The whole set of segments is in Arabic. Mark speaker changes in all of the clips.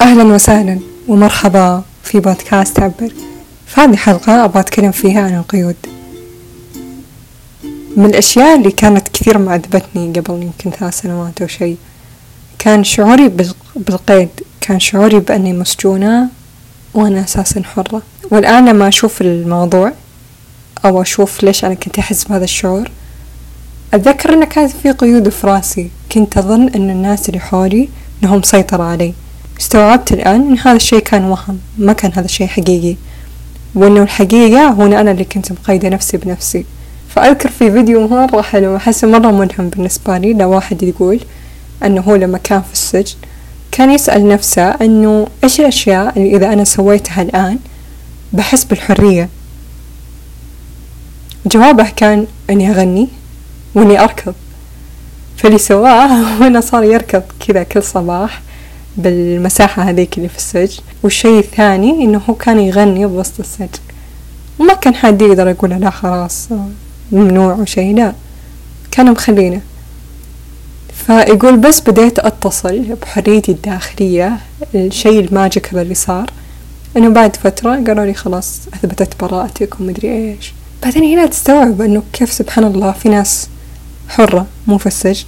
Speaker 1: أهلا وسهلا ومرحبا في بودكاست عبر. في هذه الحلقة أبغى أتكلم فيها عن القيود. من الأشياء اللي كانت كثير معذبتني قبل يمكن ثلاث سنوات أو شيء كان شعوري بالقيد كان شعوري بأني مسجونة وأنا أساسا حرة. والآن لما أشوف الموضوع أو أشوف ليش أنا كنت أحس بهذا الشعور أتذكر أن كانت في قيود في راسي. كنت أظن أن الناس اللي حولي أنهم مسيطرة علي. استوعبت الآن أن هذا الشيء كان وهم ما كان هذا الشيء حقيقي. وأنه الحقيقة هنا أنا اللي كنت مقيدة نفسي بنفسي. فأذكر في فيديو مرة حلو أحسه مرة ملهم بالنسبة لي لواحد يقول أنه هو لما كان في السجن كان يسأل نفسه أنه إيش الأشياء اللي إذا أنا سويتها الآن بحس بالحرية؟ جوابه كان أني أغني وإني أركض. فاللي سواه وإنه صار يركض كذا كل صباح. بالمساحة هذيك اللي في السجن والشيء الثاني إنه هو كان يغني بوسط السجن وما كان حد يقدر يقول لا خلاص ممنوع وشي لا. كانوا مخلينه فيقول بس بديت أتصل بحريتي الداخلية الشيء الماجيك هذا اللي صار. إنه بعد فترة قالوا لي خلاص أثبتت براءتك ومدري إيش. بعدين هنا تستوعب إنه كيف سبحان الله في ناس حرة مو في السجن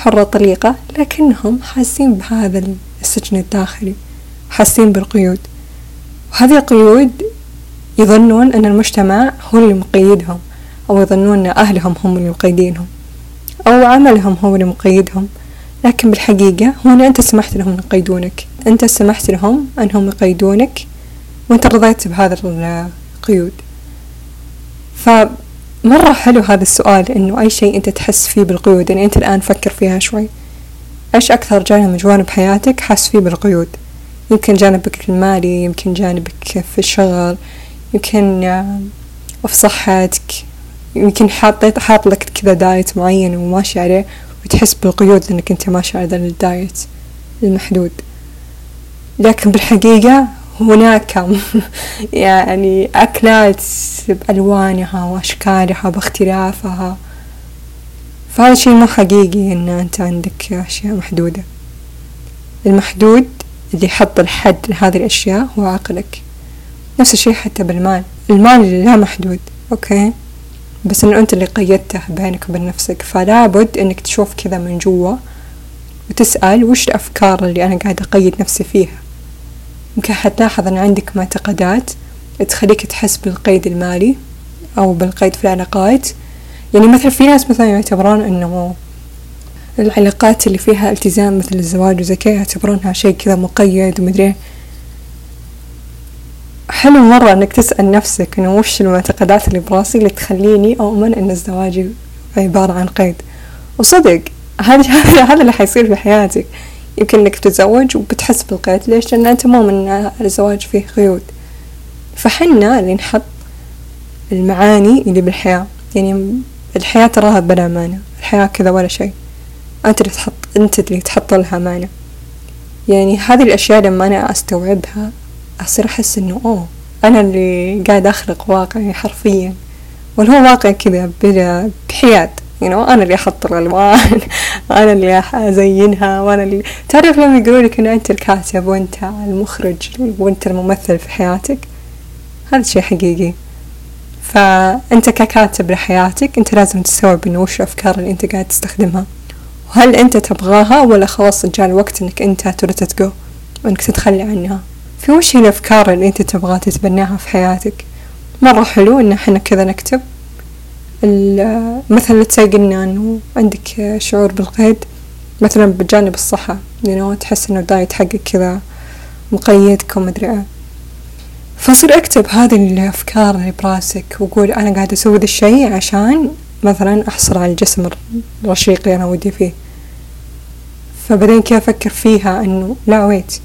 Speaker 1: حرة طليقة لكنهم حاسين بهذا السجن الداخلي حاسين بالقيود. وهذه القيود يظنون أن المجتمع هو اللي مقيدهم أو يظنون أن أهلهم هم اللي مقيدينهم أو عملهم هو اللي مقيدهم. لكن بالحقيقة هنا أنت سمحت لهم يقيدونك. أنت سمحت لهم أنهم يقيدونك وأنت رضيت بهذا القيود. فمرة حلو هذا السؤال إنه أي شيء أنت تحس فيه بالقيود يعني أنت الآن فكر فيها شوي. إيش أكثر جانب من جوانب حياتك حاس فيه بالقيود؟ يمكن جانبك المالي يمكن جانبك في الشغل يمكن في صحتك يمكن حاطيت حاط لك كذا دايت معين وماشي عليه وتحس بالقيود لأنك أنت ماشي على الدايت المحدود. لكن بالحقيقة هناك يعني أكلات بألوانها وأشكالها باختلافها. فهذا شيء مو حقيقي إن أنت عندك أشياء محدودة. المحدود اللي يحط الحد لهذه الأشياء هو عقلك. نفس الشيء حتى بالمال. المال اللي لا محدود أوكي؟ بس إنه أنت اللي قيدته بينك وبين نفسك. فلا بد إنك تشوف كذا من جوا وتسأل وش الأفكار اللي أنا قاعدة أقيد نفسي فيها. يمكن حتلاحظ أن عندك معتقدات تخليك تحس بالقيد المالي أو بالقيد في العلاقات. يعني مثلا في ناس مثلا يعتبرون أنه العلاقات اللي فيها التزام مثل الزواج وزي كذا يعتبرونها شيء كذا مقيد ومدري. حلو مرة إنك تسأل نفسك إنه وش المعتقدات اللي براسي اللي تخليني أؤمن إن الزواج عبارة عن قيد. وصدق هذا هذا اللي حيصير في حياتك. يمكن إنك تتزوج وبتحس بالقيد. ليش؟ لأن أنت مؤمن إن الزواج فيه قيود. فحنا اللي نحط المعاني اللي بالحياة. يعني الحياة تراها بلا معنى الحياة كذا ولا شيء. أنت اللي تحط أنت اللي تحط لها معنى يعني هذه الأشياء لما أنا أستوعبها أصير أحس إنه أوه أنا اللي قاعد أخلق واقعي حرفيا. ولا هو واقع كذا بحياد. You know, أنا اللي أحط الألوان أنا اللي أزينها وأنا اللي تعرف لما يقولوا لك إن أنت الكاتب وأنت المخرج وأنت الممثل في حياتك؟ هذا شيء حقيقي. فأنت ككاتب لحياتك أنت لازم تستوعب إنه وش الأفكار اللي أنت قاعد تستخدمها. وهل أنت تبغاها ولا خلاص جاء الوقت إنك أنت ترتت جو وإنك تتخلى عنها؟ في وش هي الأفكار اللي أنت تبغى تتبناها في حياتك؟ مرة حلو إن إحنا كذا نكتب. مثلا قلنا إنه عندك شعور بالقيد مثلا بجانب الصحة يعني تحس إنه ال diet حقك كذا مقيدك ومدري إيه. فصير أكتب هذه الأفكار اللي براسك وقول أنا قاعدة أسوي ذا الشي عشان مثلا أحصل على الجسم الرشيق اللي أنا ودي فيه. فبعدين كيف أفكر فيها؟ إنه لا wait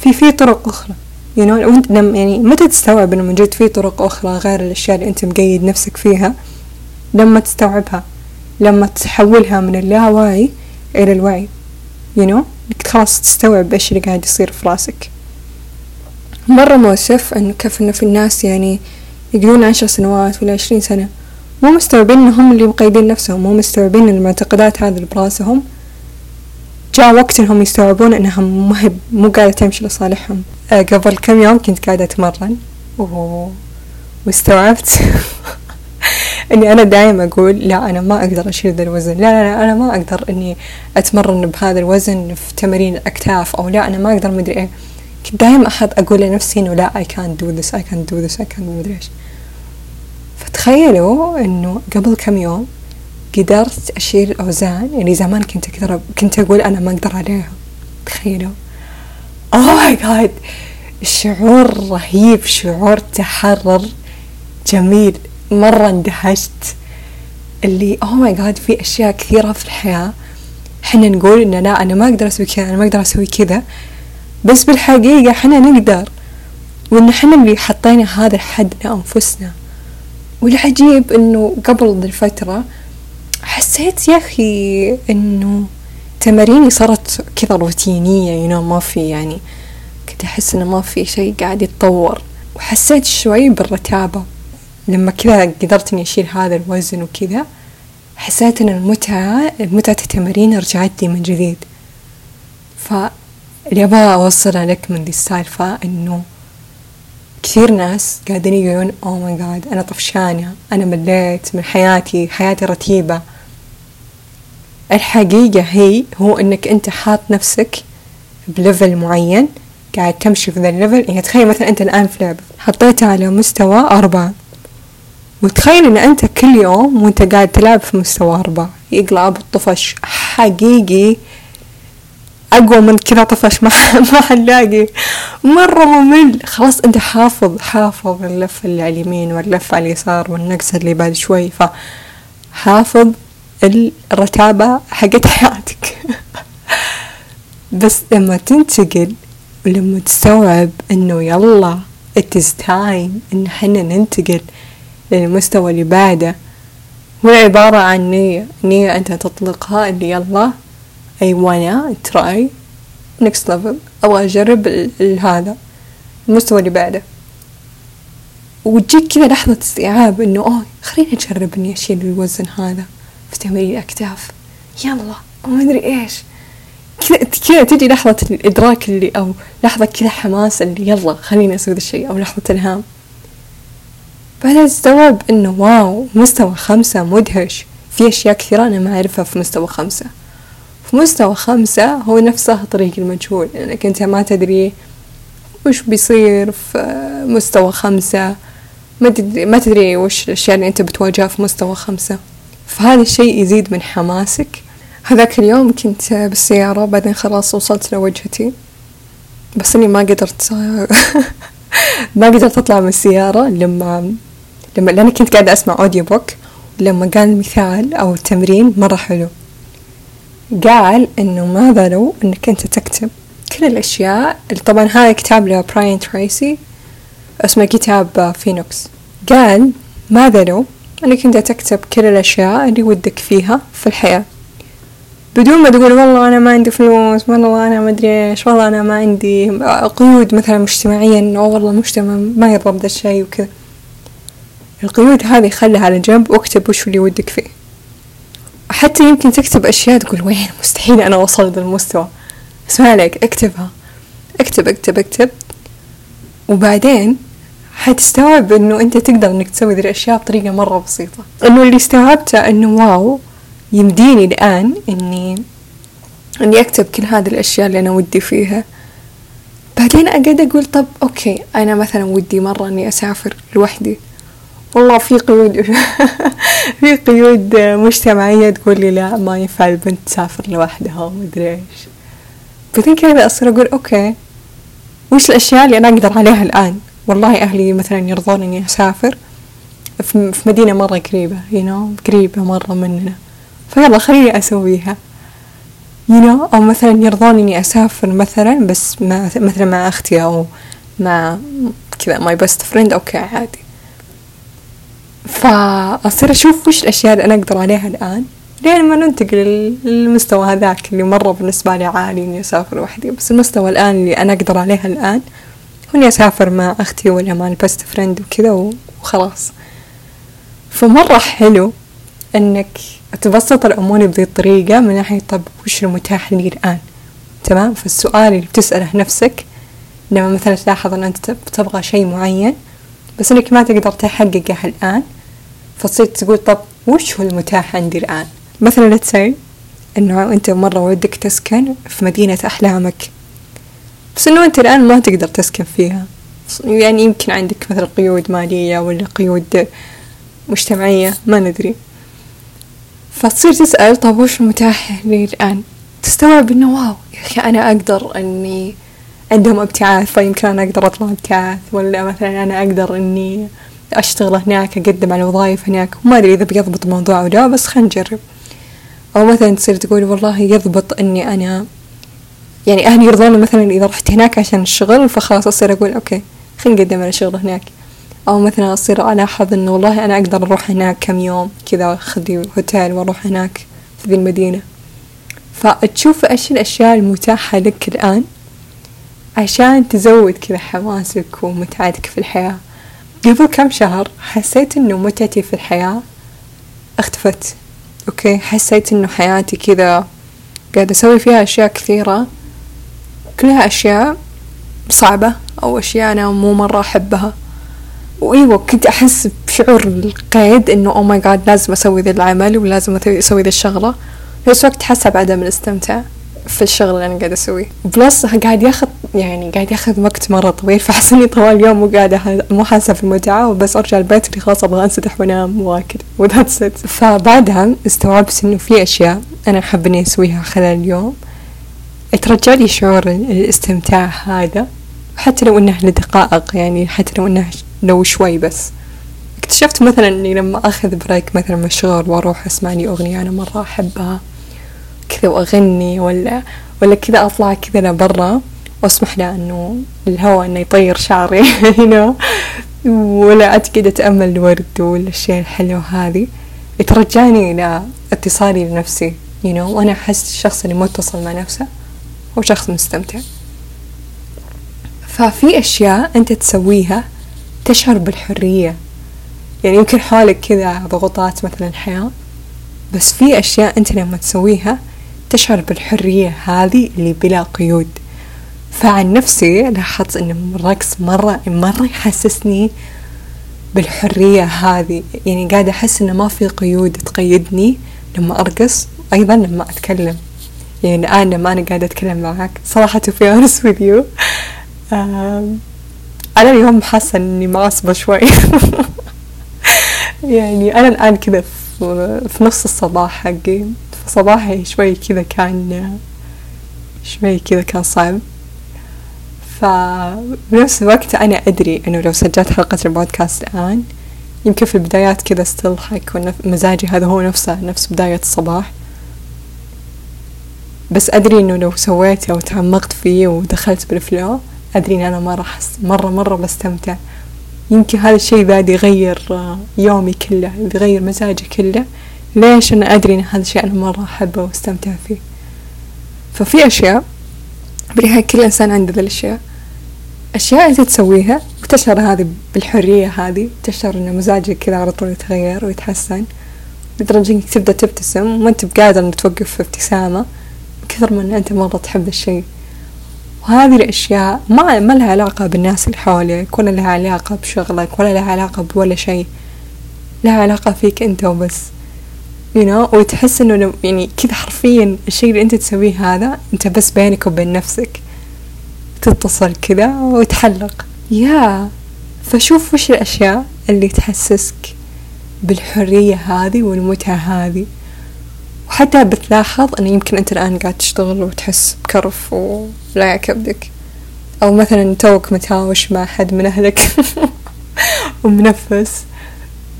Speaker 1: في في طرق أخرى. Know وأنت يعني متى تستوعب إنه موجود في طرق أخرى غير الأشياء اللي أنت مقيد نفسك فيها؟ لما تستوعبها لما تحولها من اللاوعي إلى الوعي. You know? خلاص تستوعب إيش اللي قاعد يصير في راسك. مرة مؤسف إنه كيف إنه في الناس يعني يقولون عشر سنوات ولا عشرين سنة مو مستوعبين انهم اللي مقيدين نفسهم مو مستوعبين المعتقدات هذه اللي براسهم. جاء وقت إنهم يستوعبون إنها مهب مو قاعدة تمشي لصالحهم. آه، قبل كم يوم كنت قاعدة أتمرن. و... واستوعبت. إني أنا دائما أقول لا أنا ما أقدر أشيل ذا الوزن. لا لا لا أنا ما أقدر إني أتمرن بهذا الوزن في تمارين الأكتاف أو لا أنا ما أقدر مدري إيه. كنت دائما احد أقول لنفسي إنه لا I can't do this I can't do this I can't مدري إيش. فتخيلوا إنه قبل كم يوم قدرت أشيل اوزان يعني زمان كنت أقدر كنت أقول أنا ما أقدر عليها. تخيلوا. oh my god الشعور رهيب شعور تحرر جميل. مرة اندهشت اللي oh my god في أشياء كثيرة في الحياة. إحنا نقول ان لا أنا ما أقدر أسوي كذا أنا ما أقدر أسوي كذا. بس بالحقيقة إحنا نقدر. وإن إحنا اللي حطينا هذا الحد لأنفسنا. والعجيب إنه قبل الفترة حسيت يا أخي إنه تماريني صارت كذا روتينية يو ما في يعني كنت أحس إنه ما في شيء قاعد يتطور. وحسيت شوي بالرتابة. لما كذا قدرت إني أشيل هذا الوزن وكذا حسيت إن المتعة متعة التمارين رجعت لي من جديد. فاللي أبغى أوصله لك من دي السالفة إنه كثير ناس قاعدين يقولون oh my god أنا طفشانة أنا مليت من حياتي حياتي رتيبة. الحقيقة هي هو إنك أنت حاط نفسك ب level معين قاعد تمشي في ذا ال level. يعني تخيل مثلا أنت الآن في لعبة حطيتها على مستوى أربعة. وتخيل إن أنت كل يوم وأنت قاعد تلعب في مستوى أربعة يقلب الطفش حقيقي. أقوى من كذا طفش ما ما حنلاقي. مرة ممل. خلاص أنت حافظ حافظ اللفة اللي على اليمين واللفة على اليسار والنقص اللي بعد شوي. فحافظ الرتابة حقت حياتك. بس لما تنتقل ولما تستوعب إنه يلا it is time إن حنا ننتقل للمستوى اللي بعده. هو عبارة عن نية نية أنت تطلقها اللي يلا I wanna try next level أبغى أجرب هذا المستوى اللي بعده. وتجيك كذا لحظة استيعاب إنه أوه خليني أجرب إني أشيل الوزن هذا في تمارين الأكتاف. يلا وما أدري إيش. كذا تجي لحظة الإدراك اللي أو لحظة كذا حماس اللي يلا خليني أسوي ذا الشيء أو لحظة إلهام. بعدين استوعب إنه واو مستوى خمسة مدهش؟ في أشياء كثيرة أنا ما أعرفها في مستوى خمسة. في مستوى خمسة هو نفسه طريق المجهول لأنك أنت ما تدري وش بيصير في مستوى خمسة. ما تدري ما تدري وش الأشياء اللي أنت بتواجهها في مستوى خمسة. فهذا الشيء يزيد من حماسك. هذاك اليوم كنت بالسيارة بعدين خلاص وصلت لوجهتي. بس أني ما قدرت ما قدرت أطلع من السيارة لما لما لأني كنت قاعدة أسمع audio book لما قال المثال أو التمرين مرة حلو. قال إنه ماذا لو إنك أنت تكتب كل الأشياء طبعا هذا كتاب لبراين تريسي اسمه كتاب فينوكس قال ماذا لو إنك أنت تكتب كل الأشياء اللي ودك فيها في الحياة. بدون ما تقول والله أنا ما عندي فلوس والله أنا ما أدري إيش والله أنا ما عندي قيود مثلا مجتمعيا إنه والله المجتمع ما يرضى بهذا الشيء وكذا. القيود هذه خلها على جنب واكتب وش اللي ودك فيه. حتى يمكن تكتب أشياء تقول وين؟ مستحيل أنا أوصل ذا المستوى اسمع عليك اكتبها. اكتب اكتب اكتب. وبعدين حتستوعب إنه أنت تقدر إنك تسوي ذي الأشياء بطريقة مرة بسيطة. إنه اللي استوعبته إنه wow يمديني الآن إني إني أكتب كل هذه الأشياء اللي أنا ودي فيها. بعدين أقعد أقول طب okay أنا مثلا ودي مرة إني أسافر لوحدي. والله في قيود في قيود مجتمعية تقول لي لا ما ينفع البنت تسافر لوحدها ومدري إيش. بعدين كذا أصير أقول أوكي وش الأشياء اللي أنا أقدر عليها الآن؟ والله أهلي مثلا يرضون إني أسافر في مدينة مرة قريبة you know قريبة مرة مننا. فيلا خليني أسويها. you know أو مثلا يرضون إني أسافر مثلا بس مثلا مع أختي أو مع كذا my best friend okay عادي. فأصير أشوف وش الأشياء اللي أنا أقدر عليها الآن لين ما ننتقل للمستوى هذاك اللي مرة بالنسبة لي عالي إني أسافر وحدي. بس المستوى الآن اللي أنا أقدر عليها الآن هو إني أسافر مع أختي ولا مع ال best friend وكذا وخلاص. فمرة حلو إنك تبسط الأمور بذي الطريقة من ناحية طب وش المتاح لي الآن. تمام؟ فالسؤال اللي بتسأله نفسك لما مثلا تلاحظ أن أنت تبغى شيء معين بس إنك ما تقدر تحققه الآن فتصير تقول طب وش هو المتاح عندي الآن؟ مثلا لتسي إنه أنت مرة ودك تسكن في مدينة أحلامك. بس إنه أنت الآن ما تقدر تسكن فيها. يعني يمكن عندك مثلا قيود مالية ولا قيود مجتمعية ما ندري. فتصير تسأل طب وش متاح لي الآن؟ تستوعب إنه wow يا أخي أنا أقدر إني عندهم ابتعاث فيمكن أنا أقدر أطلع ابتعاث ولا مثلا أنا أقدر إني أشتغل هناك أقدم على وظائف هناك. ما أدري إذا بيضبط الموضوع أو لا بس خلينا نجرب. أو مثلا تصير تقول والله يضبط إني أنا يعني أهلي يرضون مثلا إذا رحت هناك عشان الشغل فخلاص أصير أقول okay خلينا نقدم على شغل هناك. أو مثلا أصير ألاحظ إنه والله أنا أقدر أروح هناك كم يوم كذا أخذ هوتيل وأروح هناك في ذي المدينة. فتشوف إيش الأشياء المتاحة لك الآن عشان تزود كذا حماسك ومتعتك في الحياة. قبل كم شهر حسيت إنه متعتي في الحياة اختفت. أوكي؟ حسيت إنه حياتي كذا قاعدة أسوي فيها أشياء كثيرة. كلها أشياء صعبة أو أشياء أنا مو مرة أحبها. وأيوة كنت أحس بشعور القيد إنه oh my god لازم أسوي ذا العمل ولازم أسوي ذا الشغلة. نفس الوقت حاسة بعدم الاستمتاع في الشغل اللي أنا قاعدة أسويه. plus قاعد ياخذ يعني قاعد ياخذ وقت مرة طويل فأحس إني طوال اليوم مو قاعدة مو حاسة في المتعة وبس أرجع البيت اللي خلاص أبغى أنسدح وأنام وأكل و that's it فبعدها استوعبت إنه في أشياء أنا أحب إني أسويها خلال اليوم. ترجع لي شعور الاستمتاع هذا حتى لو إنه لدقائق يعني حتى لو إنه لو شوي بس. اكتشفت مثلا إني لما أخذ بريك مثلا من الشغل وأروح أسمع لي أغنية أنا مرة أحبها كذا وأغني ولا ولا كذا أطلع كذا لبرا وأسمح له إنه الهواء إنه يطير شعري هنا ولا أتقعد أتأمل الورد والأشياء الحلوة هذه. ترجعني إلى اتصالي لنفسي you know. وأنا أحس الشخص اللي متصل مع نفسه هو شخص مستمتع. ففي أشياء أنت تسويها تشعر بالحرية. يعني يمكن حولك كذا ضغوطات مثلا الحياة بس في أشياء أنت لما تسويها تشعر بالحرية هذه اللي بلا قيود. فعن نفسي لاحظت أن الرقص مرة مرة يحسسني بالحرية هذه. يعني قاعدة أحس إنه ما في قيود تقيدني لما أرقص أيضا لما أتكلم. يعني الآن لما أنا قاعدة أتكلم معك صراحة to be honest with you أنا اليوم حاسة إني معصبة شوي. يعني أنا الآن كذا في نص الصباح حقي. فصباحي شوي كذا كان شوي كذا كان صعب. فبنفس الوقت أنا أدري إنه لو سجلت حلقة البودكاست الآن يمكن في البدايات كذا still حيكون مزاجي هذا هو نفسه نفس بداية الصباح. بس أدري إنه لو سويته وتعمقت فيه ودخلت بال flow أدري إن أنا مرة أحس مرة مرة بستمتع. يمكن هذا الشيء بعد يغير يومي كله يغير مزاجي كله. ليش أنا أدري إن هذا الشيء أنا مرة أحبه وأستمتع فيه؟ ففي أشياء بالنهاية كل إنسان عنده ذي الأشياء. أشياء أنت تسويها وتشعر هذه بالحرية هذه تشعر إن مزاجك كذا على طول يتغير ويتحسن لدرجة إنك تبدأ تبتسم وما أنت بقادر إنك توقف في ابتسامة كثر من أنت مرة تحب الشيء وهذه الأشياء ما ما لها علاقة بالناس اللي حولك ولا لها علاقة بشغلك ولا لها علاقة بولا شيء لها علاقة فيك أنت وبس. You know وتحس إنه يعني كذا حرفيا الشيء اللي أنت تسويه هذا أنت بس بينك وبين نفسك. تتصل كذا وتحلق يا فشوف وش الأشياء اللي تحسسك بالحرية هذه والمتعة هذه. وحتى بتلاحظ أنه يمكن أنت الآن قاعد تشتغل وتحس بكرف ولا يكبدك أو مثلا توك متهاوش مع حد من أهلك ومنفس.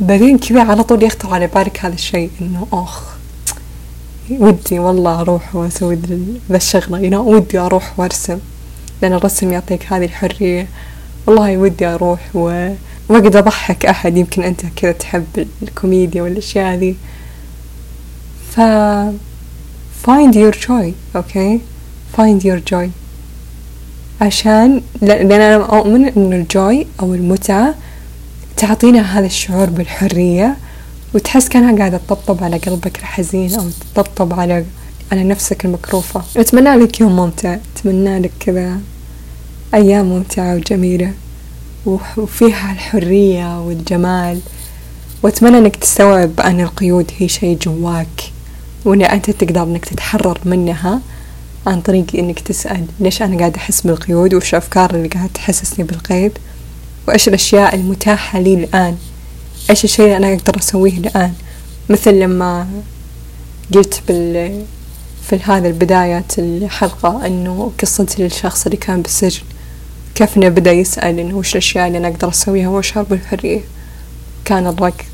Speaker 1: بعدين كذا على طول يخطر على بالك هذا الشيء إنه أخ ودي والله أروح وأسوي ذا الشغلة ودي أروح وأرسم. لأن الرسم يعطيك هذه الحرية. والله ودي أروح و... وأقدر أضحك أحد يمكن أنت كذا تحب الكوميديا والأشياء هذه ف find your joy okay find your joy. عشان لأن أنا أؤمن إن الجوي أو المتعة تعطينا هذا الشعور بالحرية وتحس كأنها قاعدة تطبطب على قلبك الحزين أو تطبطب على على نفسك المكروفة. أتمنى لك يوم ممتع. أتمنى لك كذا أيام ممتعة وجميلة وفيها الحرية والجمال. وأتمنى أنك تستوعب أن القيود هي شيء جواك وأن أنت تقدر أنك تتحرر منها عن طريق أنك تسأل ليش أنا قاعد أحس بالقيود وش الأفكار اللي قاعد تحسسني بالقيد وإيش الأشياء المتاحة لي الآن. إيش الشيء اللي أنا أقدر أسويه الآن. مثل لما قلت بال في هذا البداية الحلقة إنه قصة الشخص اللي كان بالسجن. كيف إنه بدأ يسأل إنه وش الأشياء اللي أنا أقدر أسويها؟ وأشعر بالحرية كان الركض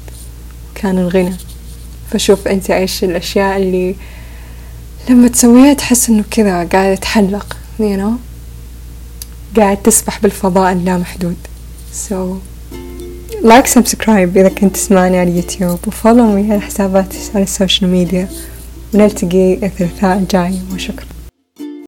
Speaker 1: كان الغنى. فشوف أنت إيش الأشياء اللي لما تسويها تحس إنه كذا قاعدة تحلق you know قاعد تسبح بالفضاء اللامحدود so like like subscribe إذا كنت تسمعني على اليوتيوب و follow me على حساباتي على ال social media ونلتقي الثلاثاء الجاي. وشكرا